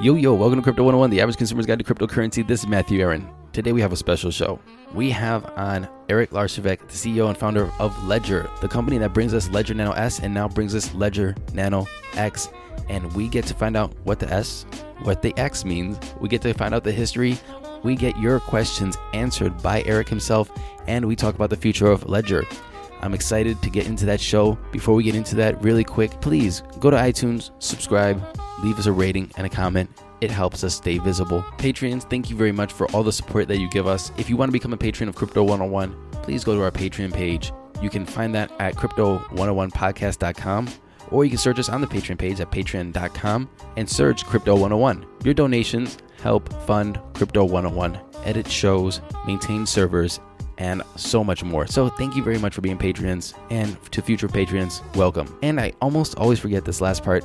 Yo, yo, welcome to Crypto 101, the average consumer's guide to cryptocurrency. This is Matthew Aaron. Today we have a special show. We have on Eric Larchevêque, the CEO and founder of Ledger, the company that brings us Ledger Nano S and now brings us Ledger Nano X. And we get to find out what the S, what the X means. We get to find out the history. We get your questions answered by Eric himself, and we talk about the future of Ledger. I'm excited to get into that show. Before we get into that, really quick, please go to iTunes, subscribe, leave us a rating and a comment. It helps us stay visible. Patreons, thank you very much for all the support that you give us. If you want to become a patron of Crypto 101, please go to our Patreon page. You can find that at crypto101podcast.com or you can search us on the Patreon page at patreon.com and search Crypto 101. Your donations help fund Crypto 101, edit shows, maintain servers, and so much more. So thank you very much for being patrons and to future patrons, welcome. And I almost always forget this last part.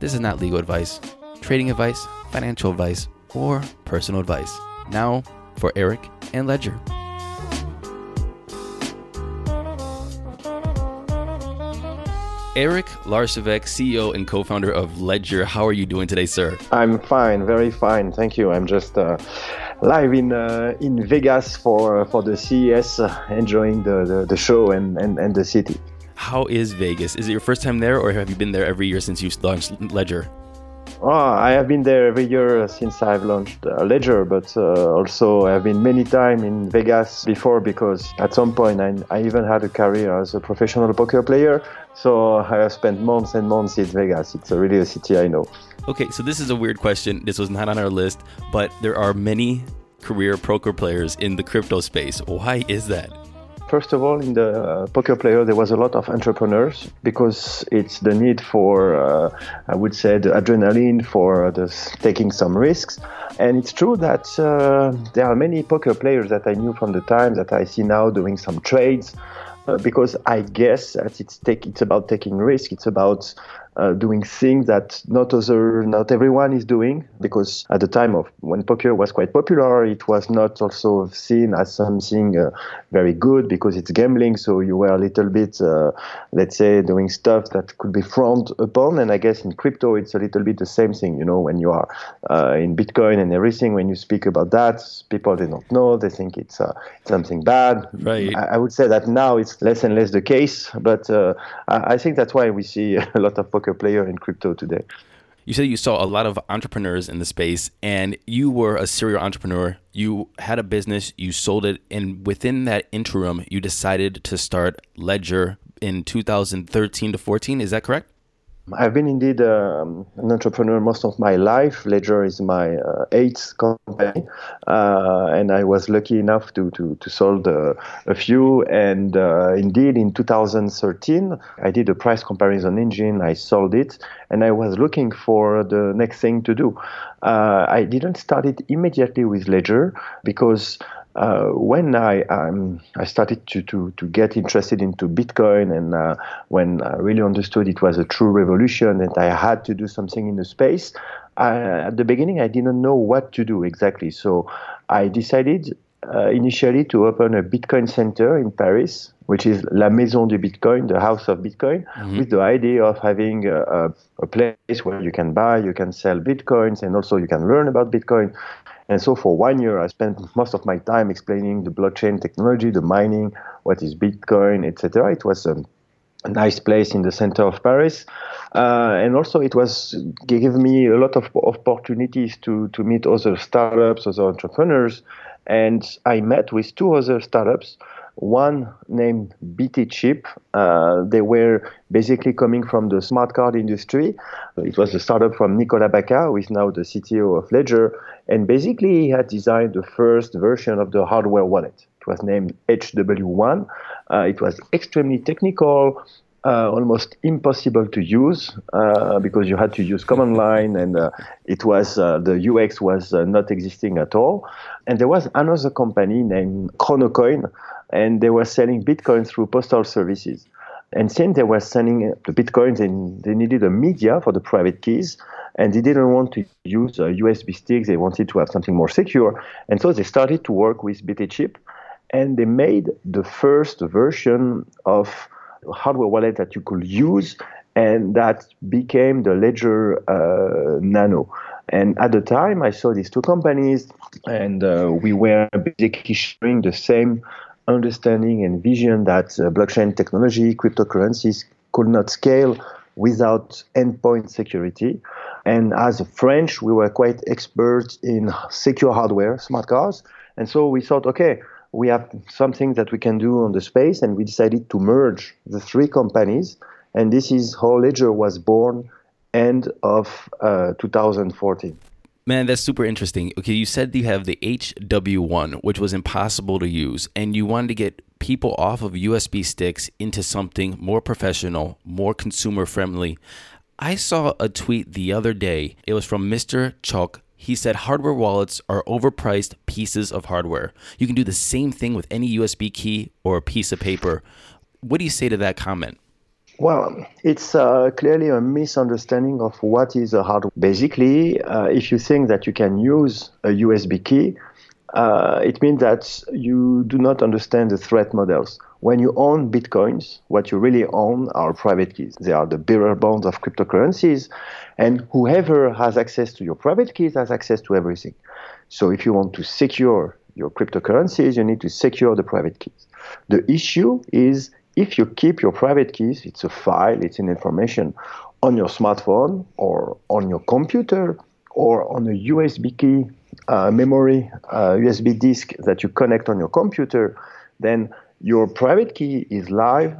This is not legal advice, trading advice, financial advice, or personal advice. Now for Eric and Ledger. Eric Larchevêque, CEO and co-founder of Ledger. How are you doing today, sir? I'm fine, very fine. Thank you. I'm just uh, live in uh, in Vegas for uh, for the CES, uh, enjoying the, the, the show and, and, and the city. How is Vegas? Is it your first time there, or have you been there every year since you launched Ledger? Oh, I have been there every year since I've launched uh, Ledger, but uh, also I've been many times in Vegas before because at some point I, I, even had a career as a professional poker player. So I have spent months and months in Vegas. It's really a city I know. Okay, so this is a weird question. This was not on our list, but there are many career poker players in the crypto space. Why is that? First of all, in the uh, poker player, there was a lot of entrepreneurs because it's the need for, uh, I would say, the adrenaline for the, taking some risks. And it's true that uh, there are many poker players that I knew from the time that I see now doing some trades. Uh, because I guess that it's take, it's about taking risk. It's about uh, doing things that not other not everyone is doing because at the time of when poker was quite popular it was not also seen as something uh, very good because it's gambling. So you were a little bit uh, let's say doing stuff that could be frowned upon. And i guess in crypto it's a little bit the same thing you know when you are uh, in bitcoin and everything when you speak about that people they don't know they think it's uh, something bad. Right. I, I, would say that now it's less and less the case but uh, I, I think that's why we see a lot of poker player in crypto today. You said you saw a lot of entrepreneurs in the space, and you were a serial entrepreneur. You had a business, you sold it, and within that interim, you decided to start Ledger in 2013 to 14. Is that correct? I've been indeed um, an entrepreneur most of my life. Ledger is my uh, eighth company, uh, and I was lucky enough to to to sold uh, a few. And uh, indeed, in 2013, I did a price comparison engine. I sold it, and I was looking for the next thing to do. Uh, I didn't start it immediately with Ledger because uh, when I um, I started to, to, to get interested into Bitcoin and uh, when I really understood it was a true revolution and I had to do something in the space, I, at the beginning I didn't know what to do exactly. So I decided uh, initially to open a Bitcoin center in Paris, which is La Maison du Bitcoin, the house of Bitcoin, mm-hmm. with the idea of having a, a, a, place where you can buy, you can sell Bitcoins, and also you can learn about Bitcoin. And so for one year, I spent most of my time explaining the blockchain technology, the mining, what is Bitcoin, etc. It was a, nice place in the center of Paris. Uh, and also it was gave me a lot of opportunities to, to meet other startups, other entrepreneurs. And I met with two other startups one named BT Chip. Uh, they were basically coming from the smart card industry. It was a startup from Nicolas Bacca, who is now the CTO of Ledger. And basically, he had designed the first version of the hardware wallet. It was named HW1. Uh, it was extremely technical. Uh, almost impossible to use uh, because you had to use command line and uh, it was uh, the UX was uh, not existing at all. And there was another company named Chronocoin and they were selling Bitcoin through postal services. And since they were sending the Bitcoins, and they needed a media for the private keys, and they didn't want to use a USB sticks. They wanted to have something more secure, and so they started to work with BT Chip, and they made the first version of hardware wallet that you could use and that became the Ledger uh, Nano. And at the time, I saw these two companies, and uh, we were basically sharing the same understanding and vision that uh, blockchain technology, cryptocurrencies could not scale without endpoint security. And as a French, we were quite expert in secure hardware, smart cards. And so we thought, okay, we have something that we can do on the space, and we decided to merge the three companies. And this is how Ledger was born end of uh, 2014. Man, that's super interesting. Okay, you said you have the HW1, which was impossible to use, and you wanted to get people off of USB sticks into something more professional, more consumer friendly. I saw a tweet the other day. It was from Mr. Chuck. He said hardware wallets are overpriced pieces of hardware. You can do the same thing with any USB key or a piece of paper. What do you say to that comment? Well, it's uh, clearly a misunderstanding of what is a hardware. Basically, uh, if you think that you can use a USB key, uh, it means that you do not understand the threat models. When you own bitcoins, what you really own are private keys. They are the bearer bonds of cryptocurrencies, and whoever has access to your private keys has access to everything. So if you want to secure your cryptocurrencies, you need to secure the private keys. The issue is if you keep your private keys, it's a file, it's an information on your smartphone or on your computer or on a USB key uh, memory uh, USB disk that you connect on your computer, then your private key is live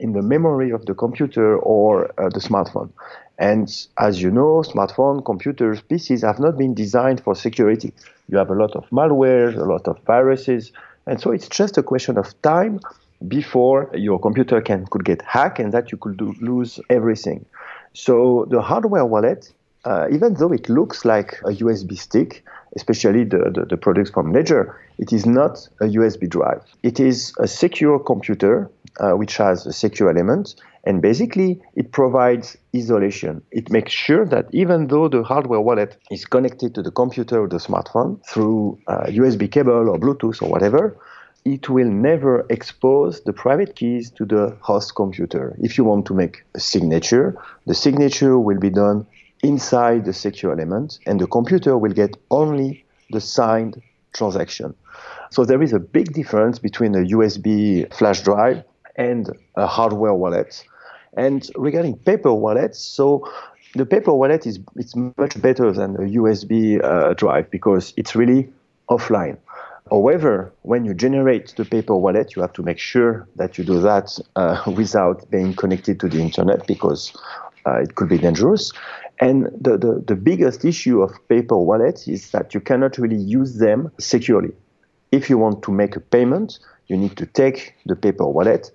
in the memory of the computer or uh, the smartphone. And as you know, smartphone, computers, PCs have not been designed for security. You have a lot of malware, a lot of viruses, and so it's just a question of time before your computer can could get hacked and that you could do, lose everything. So the hardware wallet, uh, even though it looks like a USB stick, especially the, the, the, products from Ledger, it is not a USB drive. It is a secure computer uh, which has a secure element, and basically it provides isolation. It makes sure that even though the hardware wallet is connected to the computer or the smartphone through USB cable or Bluetooth or whatever, it will never expose the private keys to the host computer. If you want to make a signature, the signature will be done inside the secure element, and the computer will get only the signed transaction. So there is a big difference between a USB flash drive and a hardware wallet. And regarding paper wallets, so the paper wallet is it's much better than a USB uh, drive because it's really offline. However, when you generate the paper wallet, you have to make sure that you do that uh, without being connected to the internet because uh, it could be dangerous. And the, the, the biggest issue of paper wallets is that you cannot really use them securely. If you want to make a payment, you need to take the paper wallet,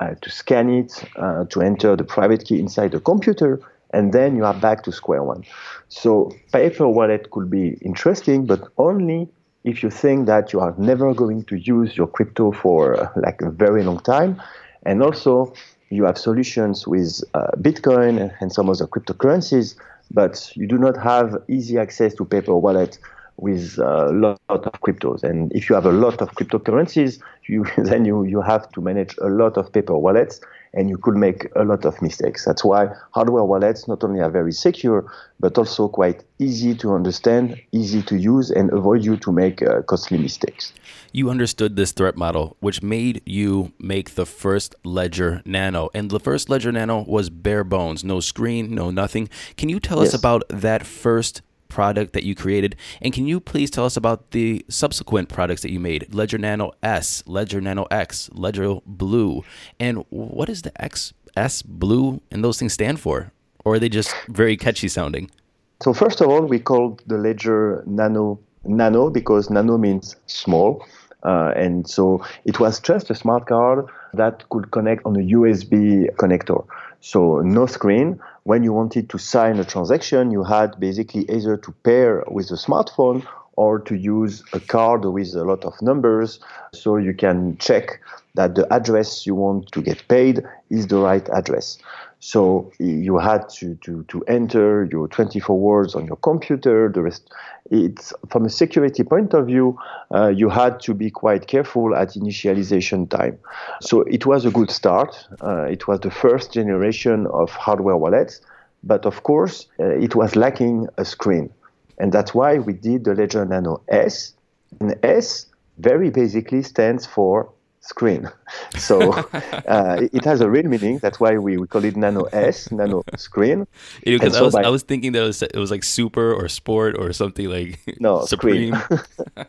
uh, to scan it, uh, to enter the private key inside the computer, and then you are back to square one. So paper wallet could be interesting, but only if you think that you are never going to use your crypto for uh, like a very long time, and also you have solutions with uh, Bitcoin and some other cryptocurrencies, but you do not have easy access to paper wallet with a lot of cryptos. And if you have a lot of cryptocurrencies, you, then you, you have to manage a lot of paper wallets and you could make a lot of mistakes. That's why hardware wallets not only are very secure, but also quite easy to understand, easy to use, and avoid you to make uh, costly mistakes. You understood this threat model, which made you make the first Ledger Nano. And the first Ledger Nano was bare bones, no screen, no nothing. Can you tell yes. us about that first product that you created. And can you please tell us about the subsequent products that you made? Ledger Nano S, Ledger Nano X, Ledger Blue. And what does the X, S, Blue, and those things stand for? Or are they just very catchy sounding? So first of all, we called the Ledger Nano Nano because Nano means small. Uh, and so it was just a smart card that could connect on a USB connector. So no screen. When you wanted to sign a transaction, you had basically either to pair with a smartphone or to use a card with a lot of numbers so you can check that the address you want to get paid is the right address. So you had to, to, to enter your 24 words on your computer. The rest, it's from a security point of view, uh, you had to be quite careful at initialization time. So it was a good start. Uh, it was the first generation of hardware wallets, but of course, uh, it was lacking a screen. And that's why we did the Ledger Nano S. And S very basically stands for screen. So uh, it has a real meaning. That's why we, we call it Nano S, Nano Screen. Because I, was, by, I was thinking that it was, it was like super or sport or something like no supreme.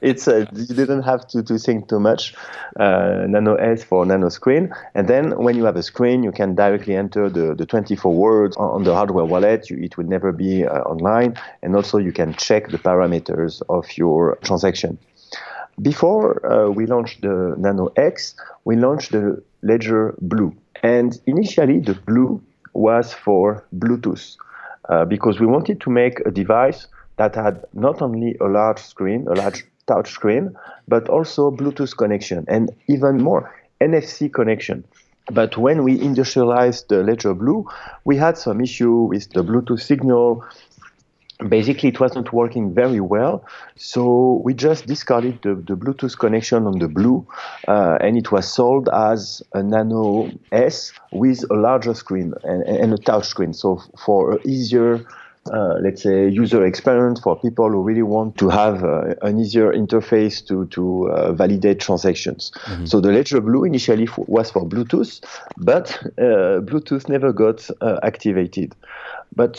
it's uh, you didn't have to, to think too much. Uh, nano S for Nano Screen, and then when you have a screen, you can directly enter the, the 24 words on, on the hardware wallet. You, it will never be uh, online, and also you can check the parameters of your transaction. Before uh, we launched the Nano X, we launched the Ledger Blue. And initially, the Blue was for Bluetooth uh, because we wanted to make a device that had not only a large screen, a large touch screen, but also Bluetooth connection and even more NFC connection. But when we industrialized the Ledger Blue, we had some issue with the Bluetooth signal basically it wasn't working very well so we just discarded the, the bluetooth connection on the blue uh, and it was sold as a nano s with a larger screen and, and a touch screen so for easier uh, let's say user experience for people who really want to have uh, an easier interface to to uh, validate transactions. Mm-hmm. So the Ledger Blue initially f- was for Bluetooth, but uh, Bluetooth never got uh, activated. But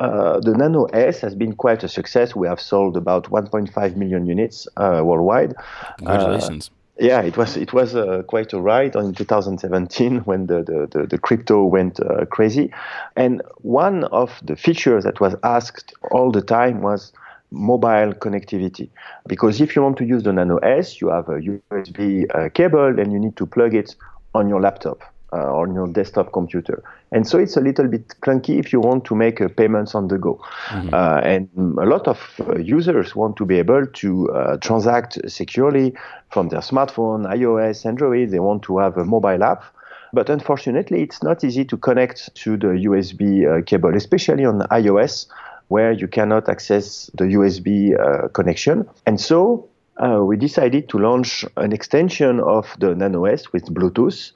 uh, the Nano S has been quite a success. We have sold about 1.5 million units uh, worldwide. Congratulations. Uh, yeah, it was it was uh, quite a ride in 2017 when the the, the, the crypto went uh, crazy, and one of the features that was asked all the time was mobile connectivity because if you want to use the Nano S, you have a USB uh, cable and you need to plug it on your laptop uh, on your desktop computer. And so it's a little bit clunky if you want to make uh, payments on the go. Mm-hmm. Uh, and a lot of uh, users want to be able to uh, transact securely from their smartphone, iOS, Android. They want to have a mobile app. But unfortunately, it's not easy to connect to the USB uh, cable, especially on iOS, where you cannot access the USB connection. And so we decided to launch an extension of the Nano S with Bluetooth.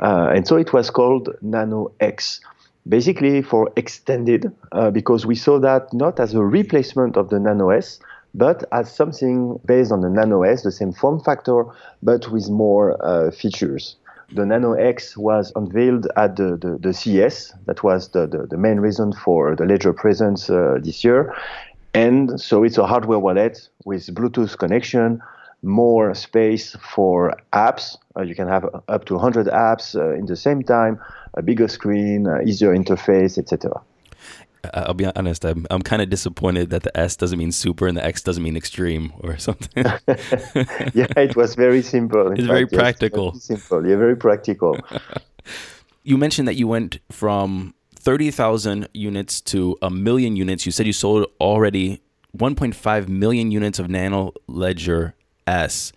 Uh, and so it was called Nano X, basically for extended, uh, because we saw that not as a replacement of the Nano S, but as something based on the Nano S, the same form factor, but with more uh, features. The Nano X was unveiled at the, the, the CES. That was the, the, the, main reason for the Ledger presence uh, this year. And so it's a hardware wallet with Bluetooth connection, more space for apps. Uh, you can have up to 100 apps uh, in the same time, a bigger screen, uh, easier interface, etc. I'll be honest. I'm I'm kind of disappointed that the S doesn't mean super and the X doesn't mean extreme or something. yeah, it was very simple. It's fact, very practical. Yes, simple. Yeah, very practical. you mentioned that you went from thirty thousand units to a million units. You said you sold already 1.5 million units of Nano Ledger S.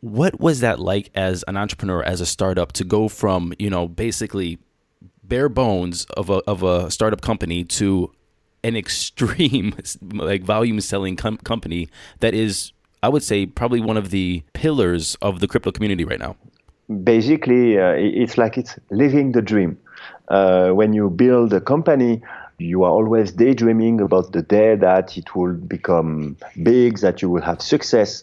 What was that like as an entrepreneur, as a startup, to go from you know basically bare bones of a of a startup company to an extreme like volume selling com- company that is, I would say, probably one of the pillars of the crypto community right now? Basically, uh, it's like it's living the dream. Uh, when you build a company, you are always daydreaming about the day that it will become big, that you will have success.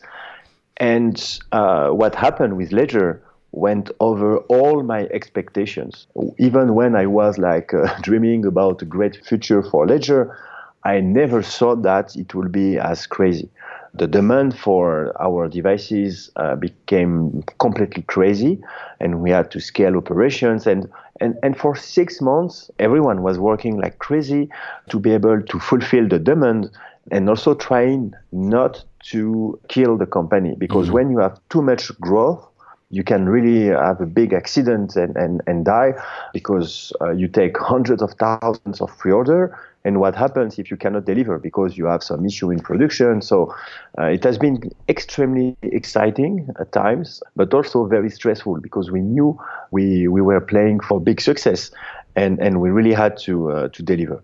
And uh, what happened with Ledger went over all my expectations. Even when I was like uh, dreaming about a great future for Ledger, I never thought that it would be as crazy. The demand for our devices uh, became completely crazy, and we had to scale operations. And, and, and for six months, everyone was working like crazy to be able to fulfill the demand and also trying not to kill the company because mm-hmm. when you have too much growth you can really have a big accident and, and, and die because uh, you take hundreds of thousands of pre-order and what happens if you cannot deliver? Because you have some issue in production. So uh, it has been extremely exciting at times but also very stressful because we knew we, we were playing for big success and, and we really had to, uh, to deliver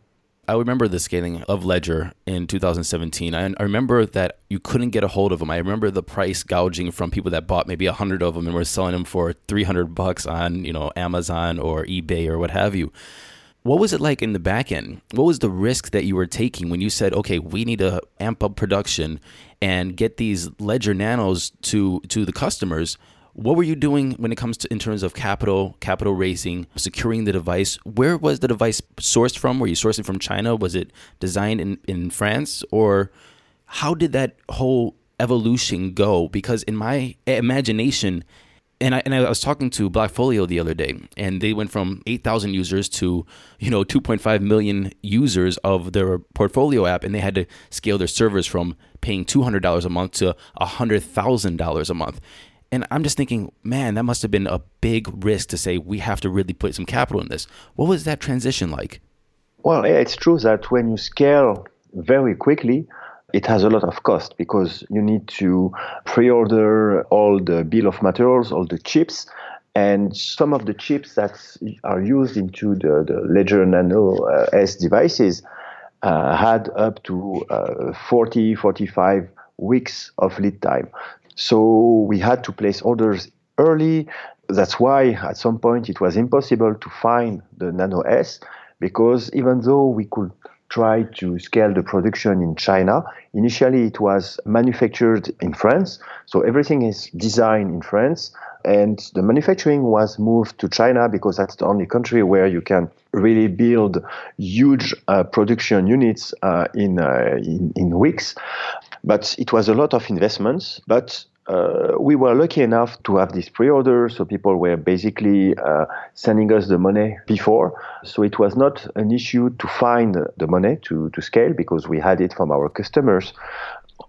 I remember the scaling of Ledger in 2017. I, I, remember that you couldn't get a hold of them. I remember the price gouging from people that bought maybe a hundred of them and were selling them for 300 bucks on you know Amazon or eBay or what have you. What was it like in the back end? What was the risk that you were taking when you said, okay, we need to amp up production and get these Ledger Nanos to to the customers? What were you doing when it comes to in terms of capital, capital raising, securing the device? Where was the device sourced from? Were you sourcing from China? Was it designed in, in France? Or how did that whole evolution go? Because in my imagination, and I, and I was talking to Blockfolio the other day, and they went from 8,000 users to, you know, 2.5 million users of their portfolio app, and they had to scale their servers from paying $200 a month to $100,000 a month. And I'm just thinking, man, that must have been a big risk to say we have to really put some capital in this. What was that transition like? Well, it's true that when you scale very quickly, it has a lot of cost because you need to pre-order all the bill of materials, all the chips, and some of the chips that are used into the, the Ledger Nano uh, S devices uh, had up to uh, 40, 45 weeks of lead time. So we had to place orders early. That's why at some point it was impossible to find the Nano S because even though we could try to scale the production in China, initially it was manufactured in France. So everything is designed in France and the manufacturing was moved to China because that's the only country where you can really build huge uh, production units uh, in, uh, in, in weeks. But it was a lot of investments. But uh, we were lucky enough to have this pre-order, so people were basically uh, sending us the money before. So it was not an issue to find the money to, to scale because we had it from our customers.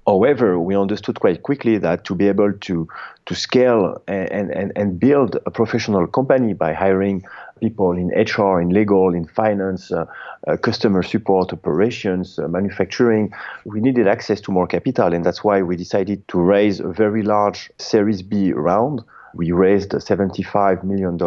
However, we understood quite quickly that to be able to to scale and, and, and build a professional company by hiring people in HR, in legal, in finance, uh, uh, customer support, operations, uh, manufacturing. We needed access to more capital, and that's why we decided to raise a very large Series B round. We raised $75 million.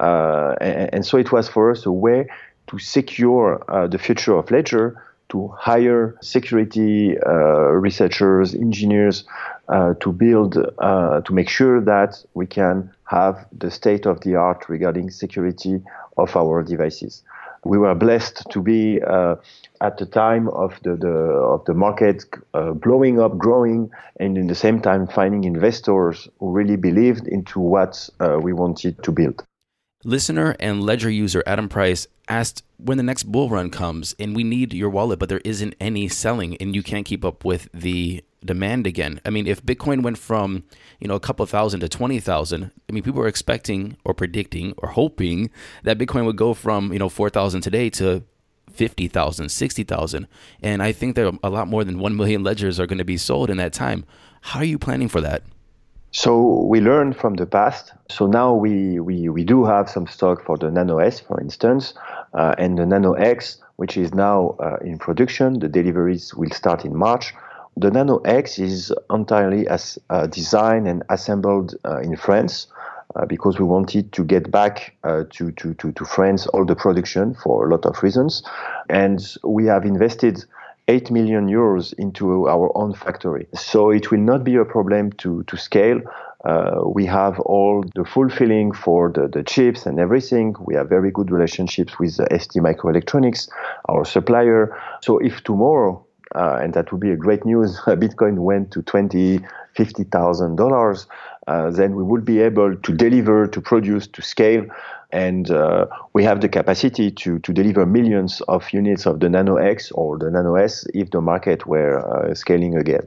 Uh, and, and, so it was for us a way to secure uh, the future of Ledger to hire security uh, researchers, engineers, uh, to build, uh, to make sure that we can have the state of the art regarding security of our devices. We were blessed to be uh, at the time of the, the of the market uh, blowing up, growing, and in the same time finding investors who really believed into what uh, we wanted to build. Listener and ledger user Adam Price asked when the next bull run comes and we need your wallet, but there isn't any selling and you can't keep up with the demand again. I mean, if Bitcoin went from, you know, a couple thousand to 20,000, I mean, people were expecting or predicting or hoping that Bitcoin would go from, you know, 4,000 today to 50,000, 60,000. And I think that a lot more than 1 million ledgers are going to be sold in that time. How are you planning for that? So we learned from the past. So now we, we, we do have some stock for the Nano S, for instance, uh, and the Nano X, which is now uh, in production. The deliveries will start in March. The Nano X is entirely as uh, designed and assembled uh, in France. Uh, because we wanted to get back uh, to, to, to, to France all the production for a lot of reasons. And we have invested 8 million euros into our own factory. So it will not be a problem to, to scale. Uh, we have all the fulfilling for the, the chips and everything. We have very good relationships with ST Microelectronics, our supplier. So if tomorrow, uh, and that would be a great news, Bitcoin went to twenty, fifty thousand dollars, uh, then we would be able to deliver, to produce, to scale and uh, we have the capacity to, to deliver millions of units of the Nano X or the Nano S if the market were uh, scaling again.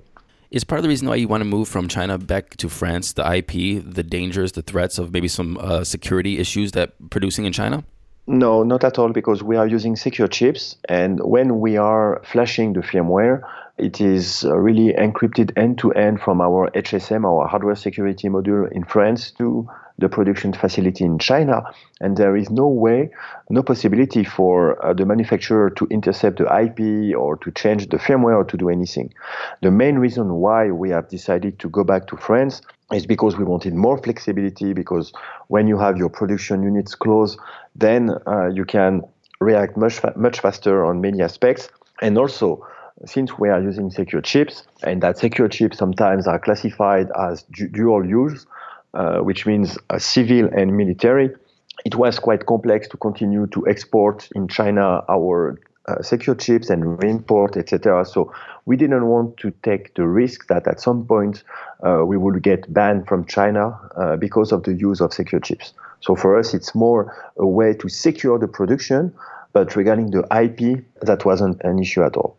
Is part of the reason why you want to move from China back to France the IP, the dangers, the threats of maybe some uh, security issues that producing in China? No, not at all, because we are using secure chips, and when we are flashing the firmware, it is uh, really encrypted end to end from our HSM, our hardware security module in France, to the production facility in China, and there is no way, no possibility for uh, the manufacturer to intercept the IP or to change the firmware or to do anything. The main reason why we have decided to go back to France is because we wanted more flexibility. Because when you have your production units close, then uh, you can react much fa- much faster on many aspects, and also since we are using secure chips, and that secure chips sometimes are classified as du- dual use, uh, which means civil and military. it was quite complex to continue to export in China our uh, secure chips and reimport, etc. So we didn't want to take the risk that at some point uh, we would get banned from China because of the use of secure chips. So for us, it's more a way to secure the production, but regarding the IP, that wasn't an issue at all.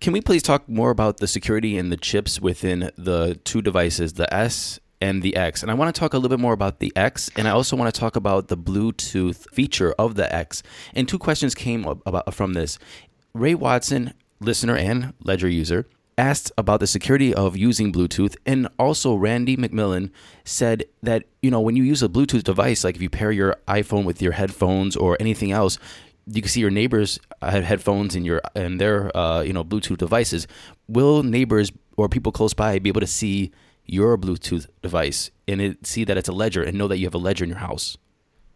Can we please talk more about the security and the chips within the two devices, the S and the X. And I want to talk a little bit more about the X, and I also want to talk about the Bluetooth feature of the X. And two questions came about from this. Ray Watson, listener and Ledger user, asked about the security of using Bluetooth, and also Randy McMillan said that you know when you use a Bluetooth device, like if you pair your iPhone with your headphones or anything else, you can see your neighbors have headphones in your and their uh, you know Bluetooth devices. Will neighbors or people close by be able to see your Bluetooth device and it, see that it's a ledger and know that you have a ledger in your house?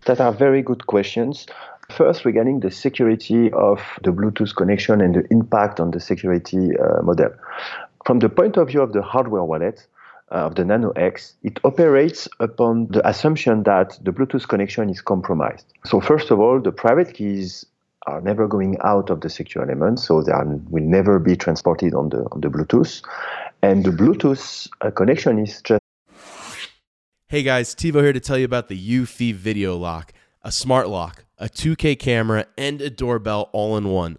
That are very good questions. First, regarding the security of the Bluetooth connection and the impact on the security uh, model. From the point of view of the hardware wallet, uh, of the Nano X, it operates upon the assumption that the Bluetooth connection is compromised. So, first of all, the private keys are never going out of the secure element, so they are, will never be transported on the on the Bluetooth. And the Bluetooth uh, connection is just. Hey guys, TiVo here to tell you about the Eufy Video Lock, a smart lock, a 2K camera, and a doorbell all in one.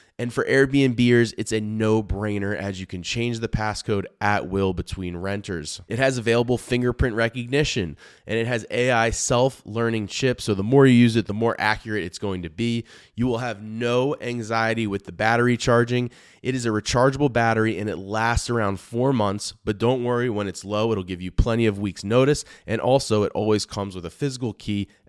And for Airbnbers, it's a no brainer as you can change the passcode at will between renters. It has available fingerprint recognition and it has AI self learning chips. So the more you use it, the more accurate it's going to be. You will have no anxiety with the battery charging. It is a rechargeable battery and it lasts around four months, but don't worry, when it's low, it'll give you plenty of weeks' notice. And also, it always comes with a physical key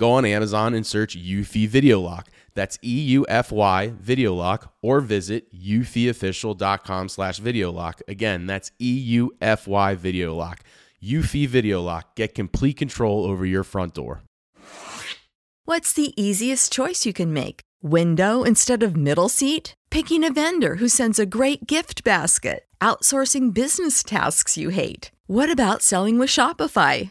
go on Amazon and search Eufy Video Lock. That's E-U-F-Y Video Lock or visit eufyofficial.com slash video lock. Again, that's E-U-F-Y Video Lock. Eufy Video Lock. Get complete control over your front door. What's the easiest choice you can make? Window instead of middle seat? Picking a vendor who sends a great gift basket? Outsourcing business tasks you hate? What about selling with Shopify?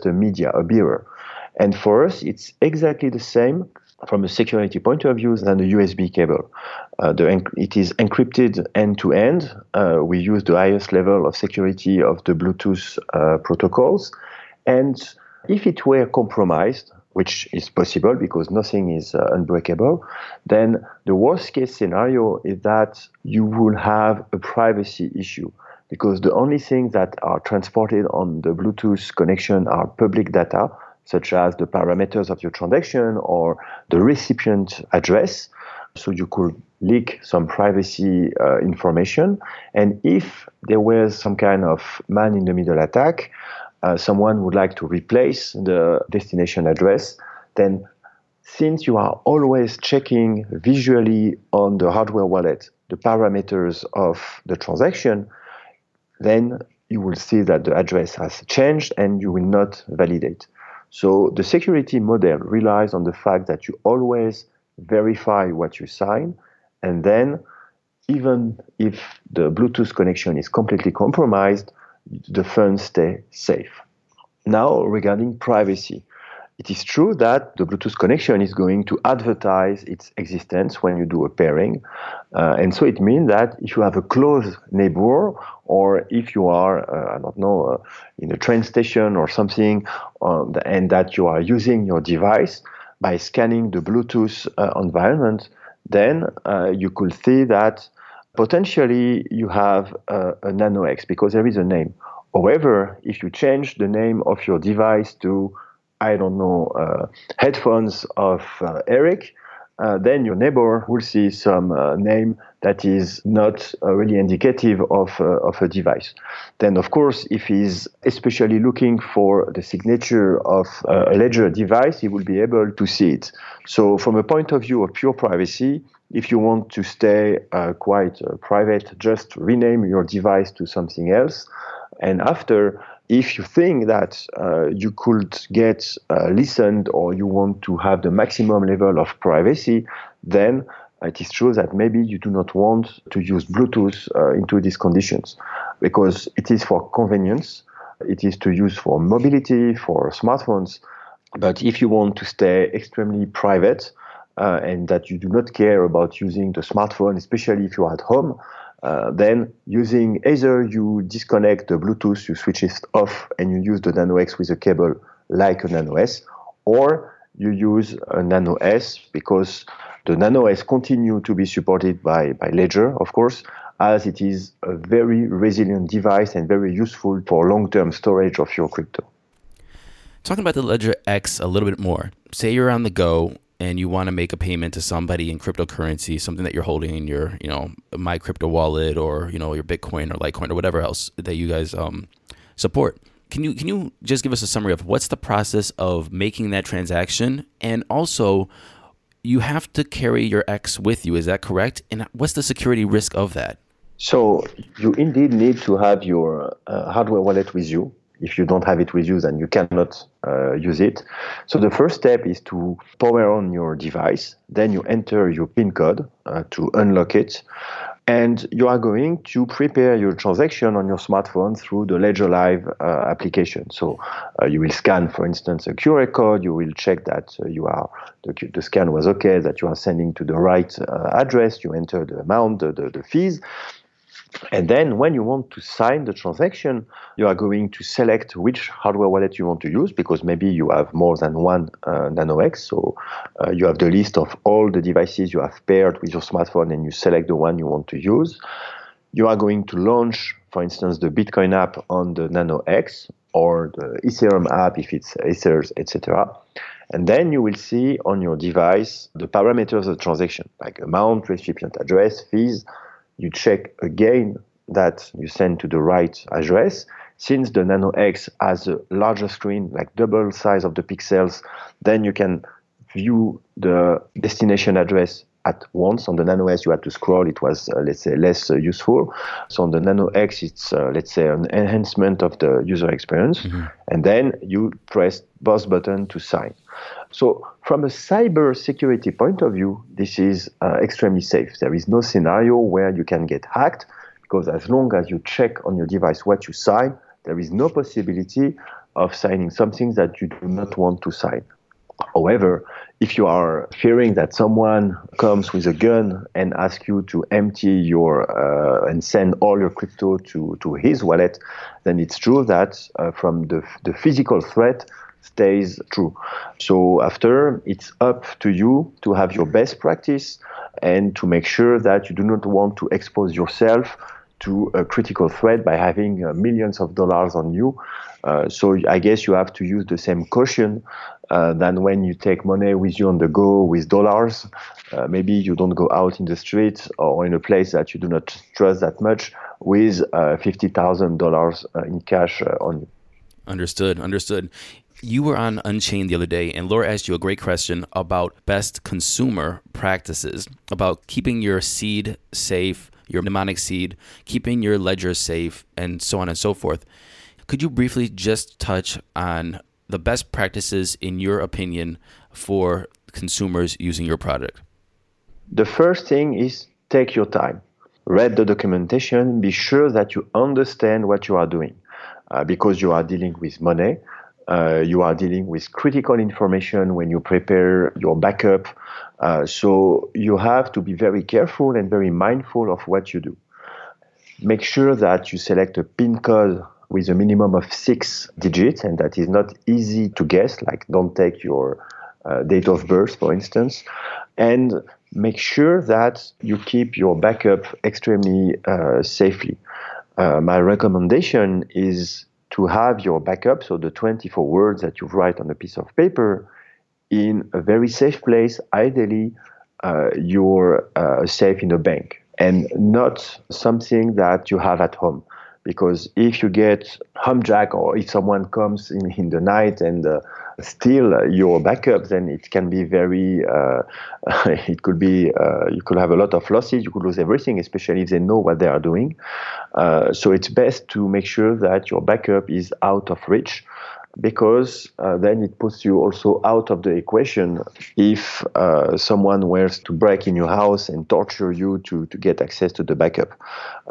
the media, a bearer. And for us, it's exactly the same from a security point of view than the USB cable. Uh, the, it is encrypted end to end. We use the highest level of security of the Bluetooth uh, protocols. And if it were compromised, which is possible because nothing is uh, unbreakable, then the worst case scenario is that you will have a privacy issue because the only things that are transported on the Bluetooth connection are public data, such as the parameters of your transaction or the recipient address. So you could leak some privacy uh, information. And if there was some kind of man in the middle attack, uh, someone would like to replace the destination address, then since you are always checking visually on the hardware wallet the parameters of the transaction, then you will see that the address has changed and you will not validate. So the security model relies on the fact that you always verify what you sign, and then even if the Bluetooth connection is completely compromised, the funds stay safe. Now, regarding privacy, it is true that the Bluetooth connection is going to advertise its existence when you do a pairing. Uh, and so it means that if you have a close neighbor, or if you are, uh, I don't know, uh, in a train station or something, um, and that you are using your device by scanning the Bluetooth uh, environment, then uh, you could see that potentially you have a, a Nano X because there is a name. However, if you change the name of your device to I don't know, uh, headphones of uh, Eric, uh, then your neighbor will see some uh, name that is not uh, really indicative of, uh, of a device. Then, of course, if he's especially looking for the signature of a ledger device, he will be able to see it. So, from a point of view of pure privacy, if you want to stay quite private, just rename your device to something else. And after, if you think that uh, you could get uh, listened or you want to have the maximum level of privacy, then it is true that maybe you do not want to use Bluetooth uh, into these conditions because it is for convenience, it is to use for mobility, for smartphones. But if you want to stay extremely private uh, and that you do not care about using the smartphone, especially if you're at home, uh, then using either you disconnect the Bluetooth, you switch it off, and you use the Nano X with a cable like a Nano S, or you use a Nano S because the Nano S continue to be supported by, by Ledger, of course, as it is a very resilient device and very useful for long-term storage of your crypto. Talking about the Ledger X a little bit more. Say you're on the go and you want to make a payment to somebody in cryptocurrency, something that you're holding in your, you know, my crypto wallet or you know your Bitcoin or Litecoin or whatever else that you guys um, support. Can you can you just give us a summary of what's the process of making that transaction, and also you have to carry your X with you. Is that correct? And what's the security risk of that? So you indeed need to have your uh, hardware wallet with you if you don't have it with you, then you cannot uh, use it. So the first step is to power on your device. Then you enter your PIN code uh, to unlock it. And you are going to prepare your transaction on your smartphone through the Ledger Live uh, application. So uh, you will scan, for instance, a QR code. You will check that uh, you are the, the, scan was okay, that you are sending to the right uh, address. You enter the amount, the, the, the fees, and then when you want to sign the transaction, you are going to select which hardware wallet you want to use because maybe you have more than one uh, NanoX. So uh, you have the list of all the devices you have paired with your smartphone and you select the one you want to use. You are going to launch, for instance, the Bitcoin app on the Nano X or the Ethereum app if it's Ethers, etc. And then you will see on your device the parameters of the transaction, like amount, recipient address, fees, you check again that you send to the right address. Since the Nano X has a larger screen, like double size of the pixels, then you can view the destination address at once. On the Nano S, you had to scroll. It was, uh, let's say, less uh, useful. So on the Nano X, it's, uh, let's say, an enhancement of the user experience. Mm-hmm. And then you press both button to sign. So from a cyber security point of view, this is uh, extremely safe. There is no scenario where you can get hacked because as long as you check on your device what you sign, there is no possibility of signing something that you do not want to sign. However, if you are fearing that someone comes with a gun and asks you to empty your uh, and send all your crypto to, to his wallet, then it's true that uh, from the, the physical threat, stays true. So after, it's up to you to have your best practice and to make sure that you do not want to expose yourself to a critical threat by having uh, millions of dollars on you. Uh, so I guess you have to use the same caution uh, than when you take money with you on the go with dollars. Uh, maybe you don't go out in the streets or in a place that you do not trust that much with uh, $50,000 uh, in cash on you. Understood. Understood. You were on Unchained the other day, and Laura asked you a great question about best consumer practices, about keeping your seed safe, your mnemonic seed, keeping your ledger safe, and so on and so forth. Could you briefly just touch on the best practices, in your opinion, for consumers using your product? The first thing is take your time. Read the documentation, be sure that you understand what you are doing uh, because you are dealing with money uh, you are dealing with critical information when you prepare your backup. Uh, so you have to be very careful and very mindful of what you do. Make sure that you select a PIN code with a minimum of six digits, and that is not easy to guess. Like, don't take your uh, date of birth, for instance. And make sure that you keep your backup extremely uh, safely. Uh, my recommendation is to have your backup, so the 24 words that you've write on a piece of paper, in a very safe place. Ideally, uh, you're uh, safe in a bank and not something that you have at home. Because if you get hijacked or if someone comes in, in the night and uh, steal your backup, then it can be very, uh, it could be, uh, you could have a lot of losses, you could lose everything, especially if they know what they are doing. Uh, so it's best to make sure that your backup is out of reach because uh, then it puts you also out of the equation if uh, someone were to break in your house and torture you to, to get access to the backup.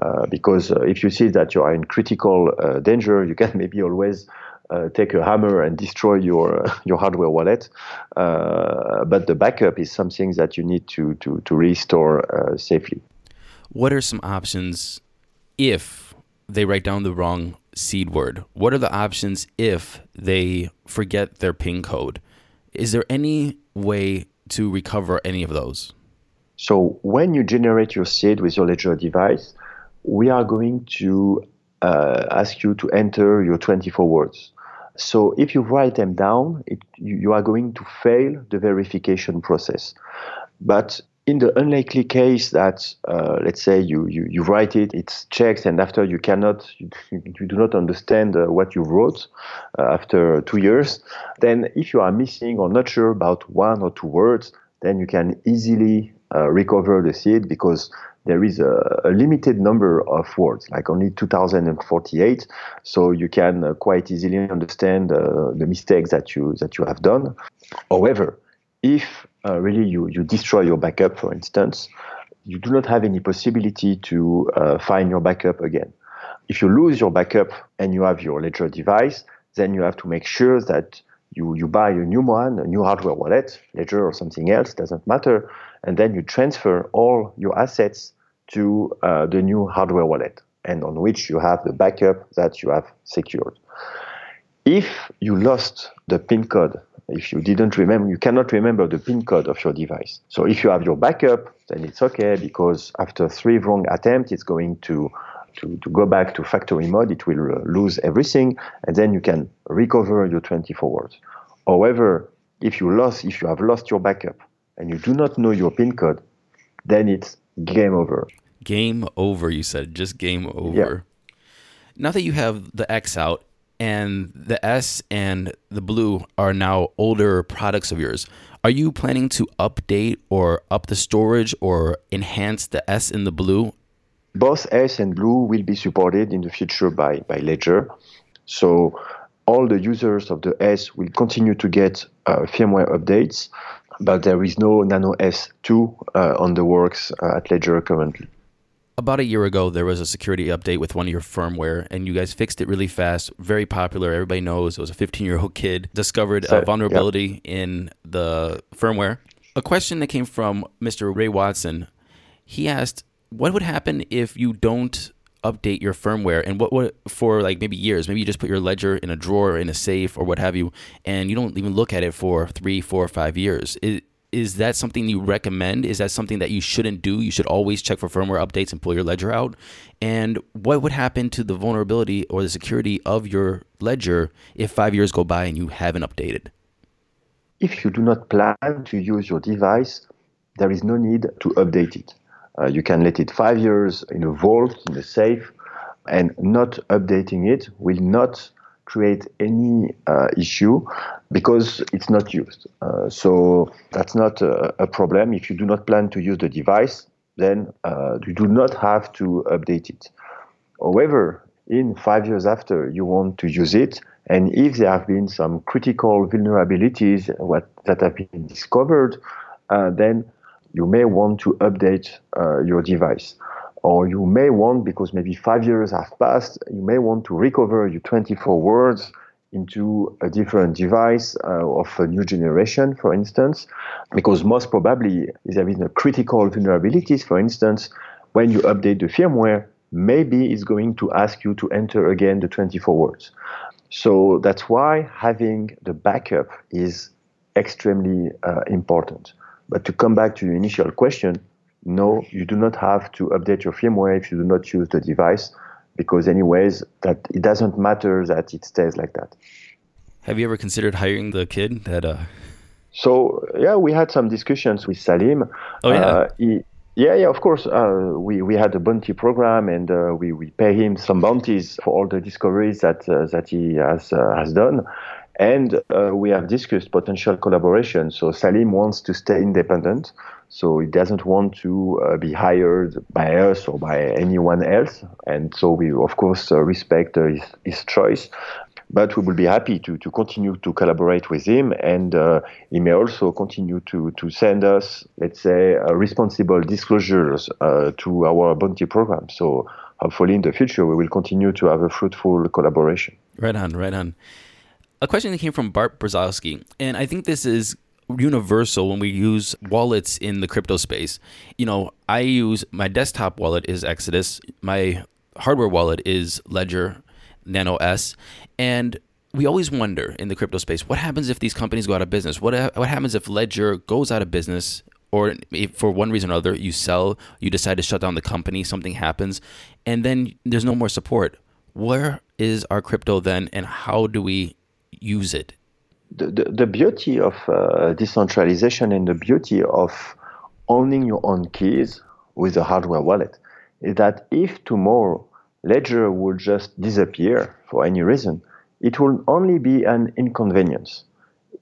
Uh, because uh, if you see that you are in critical uh, danger, you can maybe always uh, take a hammer and destroy your your hardware wallet. but the backup is something that you need to to, to restore safely. What are some options if they write down the wrong seed word? What are the options if they forget their PIN code? Is there any way to recover any of those? So, when you generate your seed with your Ledger device, we are going to uh, ask you to enter your 24 words. So, if you write them down, it, you are going to fail the verification process. But in the unlikely case that, uh, let's say, you, you, you, write it, it's checked, and after you cannot, you, you do not understand uh, what you wrote uh, after two years, then if you are missing or not sure about one or two words, then you can easily uh, recover the seed because there is a, a, limited number of words, like only 2048. So you can uh, quite easily understand uh, the mistakes that you that you have done. However, if uh, really you, you destroy your backup, for instance, you do not have any possibility to uh, find your backup again. If you lose your backup and you have your Ledger device, then you have to make sure that you, you buy a new one, a new hardware wallet, Ledger or something else, doesn't matter, and then you transfer all your assets to uh, the new hardware wallet, and on which you have the backup that you have secured. If you lost the PIN code if you didn't remember, you cannot remember the PIN code of your device. So if you have your backup, then it's okay because after three wrong attempts, it's going to to, to go back to factory mode, it will uh, lose everything, and then you can recover your 24 words. However, if you lost, if you have lost your backup and you do not know your PIN code, then it's game over. Game over, you said, just game over. Yeah. Now that you have the X out, and the S and the Blue are now older products of yours. Are you planning to update or up the storage or enhance the S and the Blue? Both S and Blue will be supported in the future by, by Ledger. So all the users of the S will continue to get uh, firmware updates, but there is no Nano S2 uh, on the works uh, at Ledger currently about a year ago, there was a security update with one of your firmware, and you guys fixed it really fast. Very popular. Everybody knows it was a 15 year old kid discovered so, a vulnerability in the firmware. A question that came from Mr. Ray Watson. He asked, "What would happen if you don't update your firmware, and what would for like maybe years? Maybe you just put your ledger in a drawer in a safe or what have you, and you don't even look at it for three, four, five years. Is, is that something you recommend? Is that something that you shouldn't do? You should always check for firmware updates and pull your ledger out. And what would happen to the vulnerability or the security of your ledger if five years go by and you haven't updated? If you do not plan to use your device, there is no need to update it. Uh, you can let it five years in a vault, in a safe, and not updating it will not create any uh, issue because it's not used. Uh, so that's not a, a, problem. If you do not plan to use the device, then uh, you do not have to update it. However, in five years after you want to use it, and if there have been some critical vulnerabilities what, that have been discovered, uh, then you may want to update uh, your device or you may want, because maybe five years have passed, you may want to recover your 24 words into a different device uh, of a new generation, for instance, because most probably there is a critical vulnerabilities, for instance, when you update the firmware, maybe it's going to ask you to enter again the 24 words. So that's why having the backup is extremely uh, important. But to come back to your initial question, no, you do not have to update your firmware if you do not use the device, because anyways, that it doesn't matter that it stays like that. Have you ever considered hiring the kid that? Uh... So yeah, we had some discussions with Saleem. Oh yeah. Uh, he, yeah, yeah, of course. Uh, we, we had a bounty program, and uh, we, we pay him some bounties for all the discoveries that uh, that he has uh, has done. And uh, we have discussed potential collaboration. So Saleem wants to stay independent. So he doesn't want to uh, be hired by us or by anyone else. And so we, of course, uh, respect uh, his, his choice. But we will be happy to, to continue to collaborate with him. And uh, he may also continue to, to send us, let's say, uh, responsible disclosures to our bounty program. So hopefully in the future, we will continue to have a fruitful collaboration. Right on, right on. A question that came from Bart Brzezowski, and I think this is universal when we use wallets in the crypto space. You know, I use my desktop wallet is Exodus, my hardware wallet is Ledger Nano S, and we always wonder in the crypto space what happens if these companies go out of business? What what happens if Ledger goes out of business? Or for one reason or other, you sell, you decide to shut down the company, something happens, and then there's no more support. Where is our crypto then, and how do we use it the, the, beauty of uh, decentralization and the beauty of owning your own keys with a hardware wallet is that if tomorrow Ledger would just disappear for any reason, it will only be an inconvenience.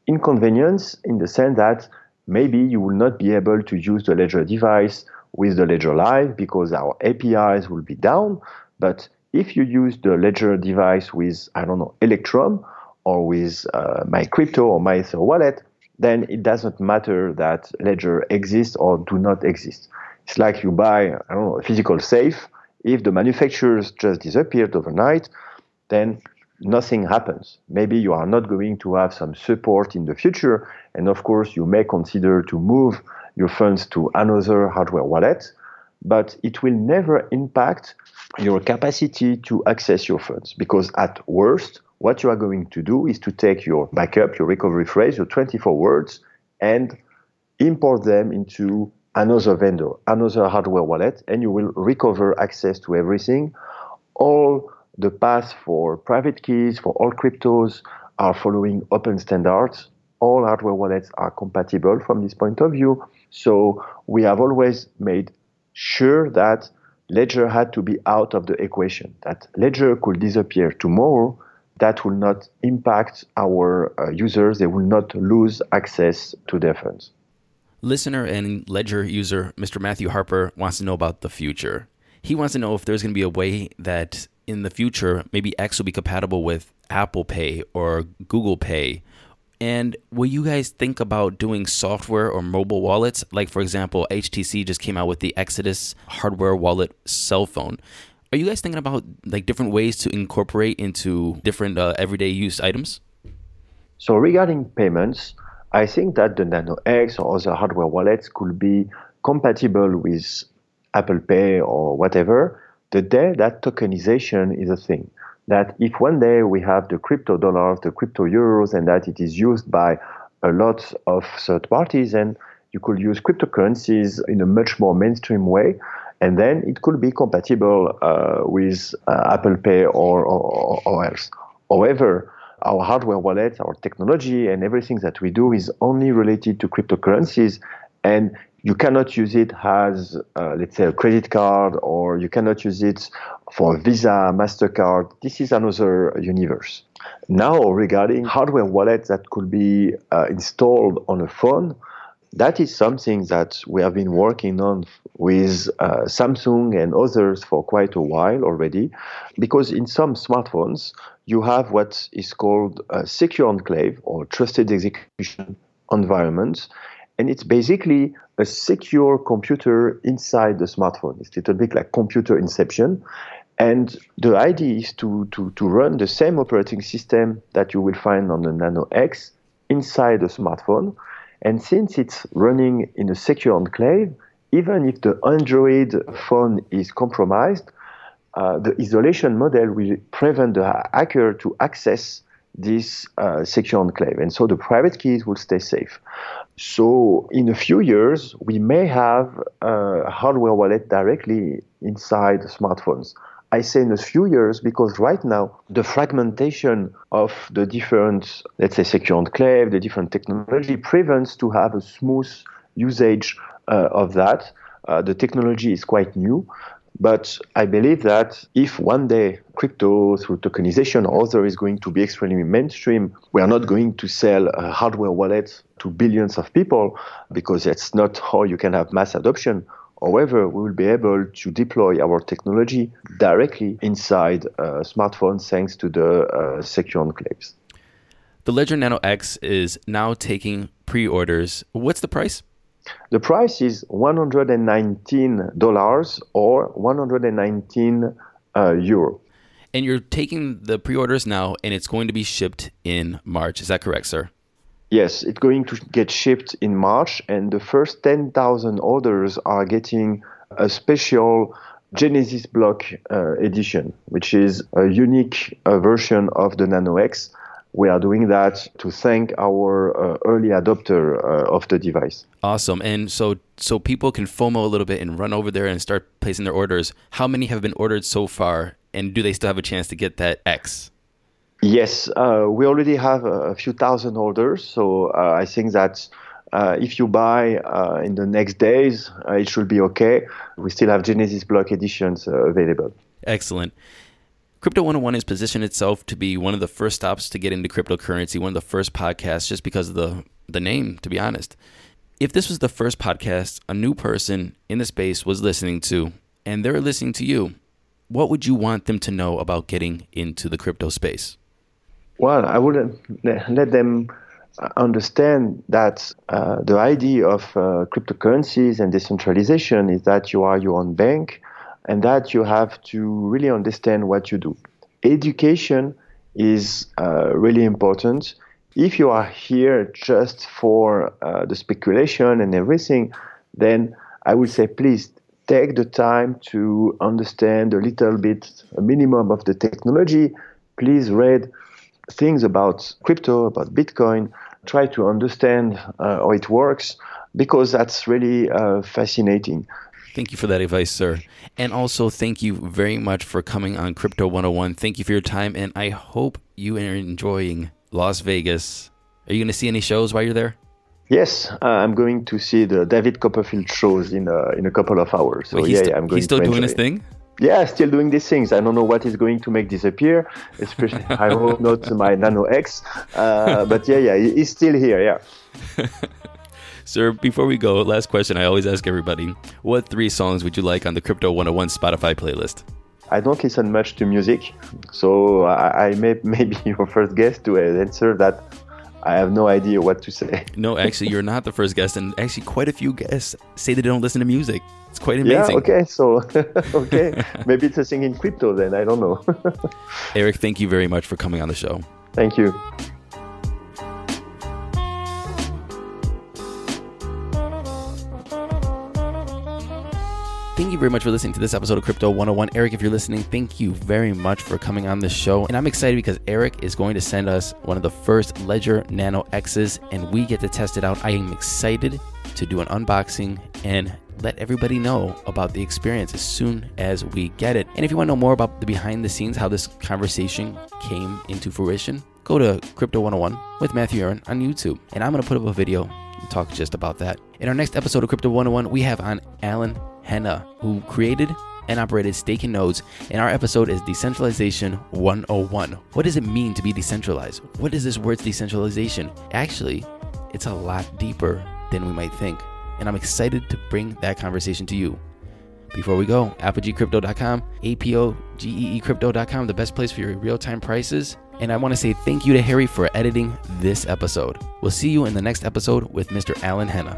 Inconvenience in the sense that maybe you will not be able to use the Ledger device with the Ledger Live because our APIs will be down. But if you use the Ledger device with, I don't know, Electrum, or with uh, MyCrypto or MyEtherWallet, then it doesn't matter that Ledger exists or do not exist. It's like you buy, I don't know, a physical safe. If the manufacturers just disappeared overnight, then nothing happens. Maybe you are not going to have some support in the future, and of course, you may consider to move your funds to another hardware wallet, but it will never impact your capacity to access your funds because at worst, what you are going to do is to take your backup, your recovery phrase, your 24 words, and import them into another vendor, another hardware wallet, and you will recover access to everything. All the paths for private keys, for all cryptos, are following open standards. All hardware wallets are compatible from this point of view. So we have always made sure that Ledger had to be out of the equation, that Ledger could disappear tomorrow that will not impact our uh, users. They will not lose access to their funds. Listener and Ledger user Mr. Matthew Harper wants to know about the future. He wants to know if there's going to be a way that in the future, maybe X will be compatible with Apple Pay or Google Pay. And will you guys think about doing software or mobile wallets? Like, for example, HTC just came out with the Exodus hardware wallet cell phone. Are you guys thinking about like different ways to incorporate into different uh, everyday use items? So regarding payments, I think that the Nano X or other hardware wallets could be compatible with Apple Pay or whatever. The day that tokenization is a thing, that if one day we have the crypto dollars, the crypto euros, and that it is used by a lot of third parties, and you could use cryptocurrencies in a much more mainstream way. And then it could be compatible uh, with uh, Apple Pay or, or, or else. However, our hardware wallet, our technology, and everything that we do is only related to cryptocurrencies. And you cannot use it as, uh, let's say, a credit card, or you cannot use it for Visa, MasterCard. This is another universe. Now, regarding hardware wallets that could be uh, installed on a phone, that is something that we have been working on with uh, Samsung and others for quite a while already, because in some smartphones, you have what is called a secure enclave or trusted execution environment. And it's basically a secure computer inside the smartphone. It's a little bit like computer inception. And the idea is to, to, to run the same operating system that you will find on the Nano X inside the smartphone. And since it's running in a secure enclave, even if the Android phone is compromised, uh, the isolation model will prevent the hacker to access this uh, secure enclave. And so the private keys will stay safe. So in a few years, we may have a hardware wallet directly inside smartphones. I say in a few years because right now the fragmentation of the different, let's say, secure enclave, the different technology prevents to have a smooth usage uh, of that. Uh, the technology is quite new, but I believe that if one day crypto through tokenization or other is going to be extremely mainstream, we are not going to sell a hardware wallet to billions of people because that's not how you can have mass adoption. However, we will be able to deploy our technology directly inside uh, smartphones thanks to the uh, secure enclaves. The Ledger Nano X is now taking pre orders. What's the price? The price is $119 or 119 uh, euro. And you're taking the pre orders now, and it's going to be shipped in March. Is that correct, sir? Yes, it's going to get shipped in March, and the first 10,000 orders are getting a special Genesis Block uh, edition, which is a unique uh, version of the Nano X. We are doing that to thank our uh, early adopter uh, of the device. Awesome. And so so people can FOMO a little bit and run over there and start placing their orders. How many have been ordered so far, and do they still have a chance to get that X? Yes, uh, we already have a few thousand orders, so uh, I think that uh, if you buy uh, in the next days, uh, it should be okay. We still have Genesis Block editions uh, available. Excellent. Crypto 101 has positioned itself to be one of the first stops to get into cryptocurrency, one of the first podcasts, just because of the, the name, to be honest. If this was the first podcast a new person in the space was listening to, and they're listening to you, what would you want them to know about getting into the crypto space? Well, I wouldn't let them understand that uh, the idea of uh, cryptocurrencies and decentralization is that you are your own bank and that you have to really understand what you do. Education is uh, really important. If you are here just for uh, the speculation and everything, then I would say please take the time to understand a little bit, a minimum of the technology. Please read things about crypto, about Bitcoin, try to understand uh, how it works because that's really uh, fascinating. Thank you for that advice, sir. And also, thank you very much for coming on Crypto 101. Thank you for your time, and I hope you are enjoying Las Vegas. Are you going to see any shows while you're there? Yes, uh, I'm going to see the David Copperfield shows in a, in a couple of hours. So Wait, yeah, yeah, I'm going he's still to doing his thing? Yeah, still doing these things. I don't know what is going to make disappear. Especially, I hope not my Nano X. Uh, but yeah, yeah, he's still here. Yeah. Sir, before we go, last question I always ask everybody What three songs would you like on the Crypto 101 Spotify playlist? I don't listen much to music, so I, I may maybe your first guest to answer that. I have no idea what to say. No, actually, you're not the first guest, and actually, quite a few guests say they don't listen to music. It's quite amazing. Yeah, okay, so okay, maybe it's a thing in crypto then. I don't know. Eric, thank you very much for coming on the show. Thank you. Thank you very much for listening to this episode of Crypto 101. Eric, if you're listening, thank you very much for coming on the show. And I'm excited because Eric is going to send us one of the first Ledger Nano X's and we get to test it out. I am excited to do an unboxing and let everybody know about the experience as soon as we get it. And if you want to know more about the behind the scenes, how this conversation came into fruition, go to Crypto 101 with Matthew Aaron on YouTube. And I'm going to put up a video and talk just about that. In our next episode of Crypto 101, we have on Alan Henna, who created and operated staking nodes. And our episode is Decentralization 101. What does it mean to be decentralized? What is this word decentralization? Actually, it's a lot deeper than we might think. And I'm excited to bring that conversation to you. Before we go, apogeecrypto.com, A-P-O-G-E-E crypto.com, the best place for your real-time prices. And I want to say thank you to Harry for editing this episode. We'll see you in the next episode with Mr. Alan Henna.